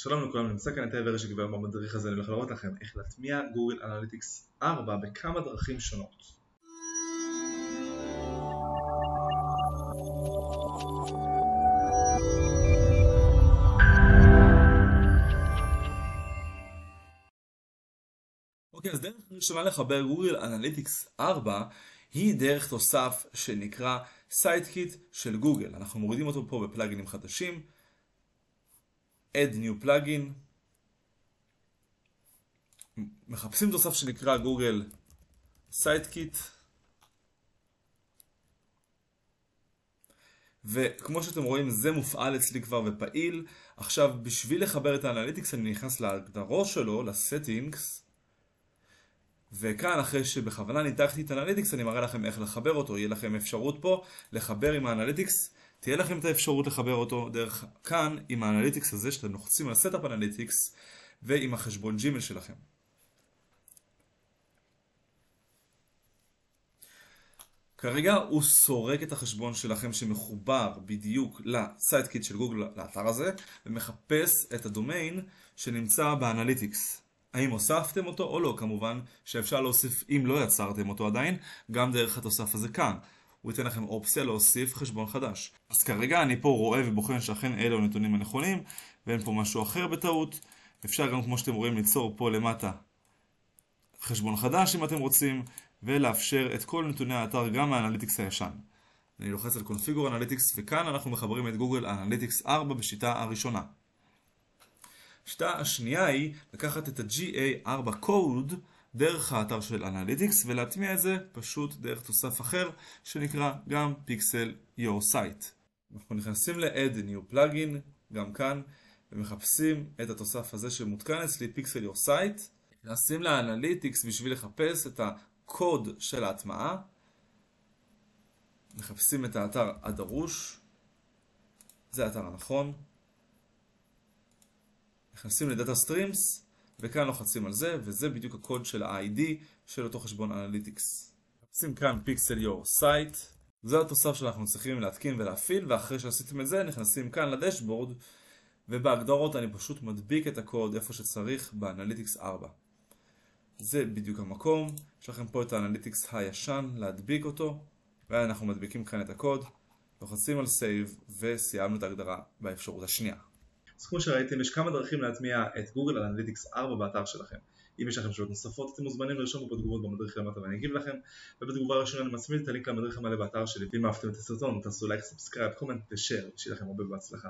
שלום לכולם, נמצא כאן את העבר שקיבל במדריך הזה, אני הולך להראות לכם איך להטמיע Google Analytics 4 בכמה דרכים שונות. אוקיי, אז דרך ראשונה לחבר Google Analytics 4 היא דרך תוסף שנקרא Site Kit של גוגל. אנחנו מורידים אותו פה בפלאגינים חדשים. Add new plugin. מחפשים תוסף שנקרא Google Site Kit. וכמו שאתם רואים זה מופעל אצלי כבר ופעיל. עכשיו בשביל לחבר את ה Analytics אני נכנס להגדרות שלו, ל settings. וכאן אחרי שבכוונה ניתקתי את ה Analytics אני מראה לכם איך לחבר אותו, יהיה לכם אפשרות פה לחבר עם ה Analytics, תהיה לכם את האפשרות לחבר אותו דרך כאן עם ה Analytics הזה שאתם לוחצים על setup Analytics ועם החשבון Gmail שלכם. כרגע הוא סורק את החשבון שלכם שמחובר בדיוק ל Site Kit של גוגל, לאתר הזה, ומחפש את הדומיין שנמצא ב Analytics. האם הוספתם אותו או לא, כמובן שאפשר להוסיף, אם לא יצרתם אותו עדיין, גם דרך התוסף הזה כאן. הוא ייתן לכם אופציה להוסיף חשבון חדש. אז כרגע אני פה רואה ובוחן שאכן אלו הנתונים הנכונים, ואין פה משהו אחר בטעות. אפשר גם, כמו שאתם רואים, ליצור פה למטה חשבון חדש אם אתם רוצים, ולאפשר את כל נתוני האתר גם מה Analytics הישן. אני לוחץ על configure Analytics, וכאן אנחנו מחברים את Google Analytics 4 בשיטה הראשונה. השיטה השנייה היא לקחת את ה-GA4 קוד דרך האתר של Analytics ולהטמיע את זה פשוט דרך תוסף אחר שנקרא גם PixelYourSite. אנחנו נכנסים ל-add new plugin, גם כאן, ומחפשים את התוסף הזה שמותקן אצלי, PixelYourSite. נכנסים ל Analytics בשביל לחפש את הקוד של ההטמעה. מחפשים את האתר הדרוש. זה האתר הנכון. נכנסים ל data streams, וכאן לוחצים על זה, וזה בדיוק הקוד של ה-ID של אותו חשבון אנליטיקס. מחפשים כאן PixelYourSite, זה התוסף שאנחנו צריכים להתקין ולהפעיל, ואחרי שעשיתם את זה נכנסים כאן לדשבורד, ובהגדרות אני פשוט מדביק את הקוד איפה שצריך באנליטיקס 4. זה בדיוק המקום, יש לכם פה את האנליטיקס הישן, להדביק אותו, ואנחנו מדביקים כאן את הקוד, לוחצים על save, וסיימנו את ההגדרה באפשרות השנייה. אז כמו שראיתם יש כמה דרכים להטמיע את גוגל אנליטיקס 4 באתר שלכם. אם יש לכם שאלות נוספות אתם מוזמנים לרשום בתגובות במדריך למטה ואני אגיב לכם. ובתגובה הראשונה אני מצמיד את הלינק למדריך המלא באתר שלי. ואם אהבתם את הסרטון תעשו לייק, subscribe, comment ו share. שיהיה לכם הרבה בהצלחה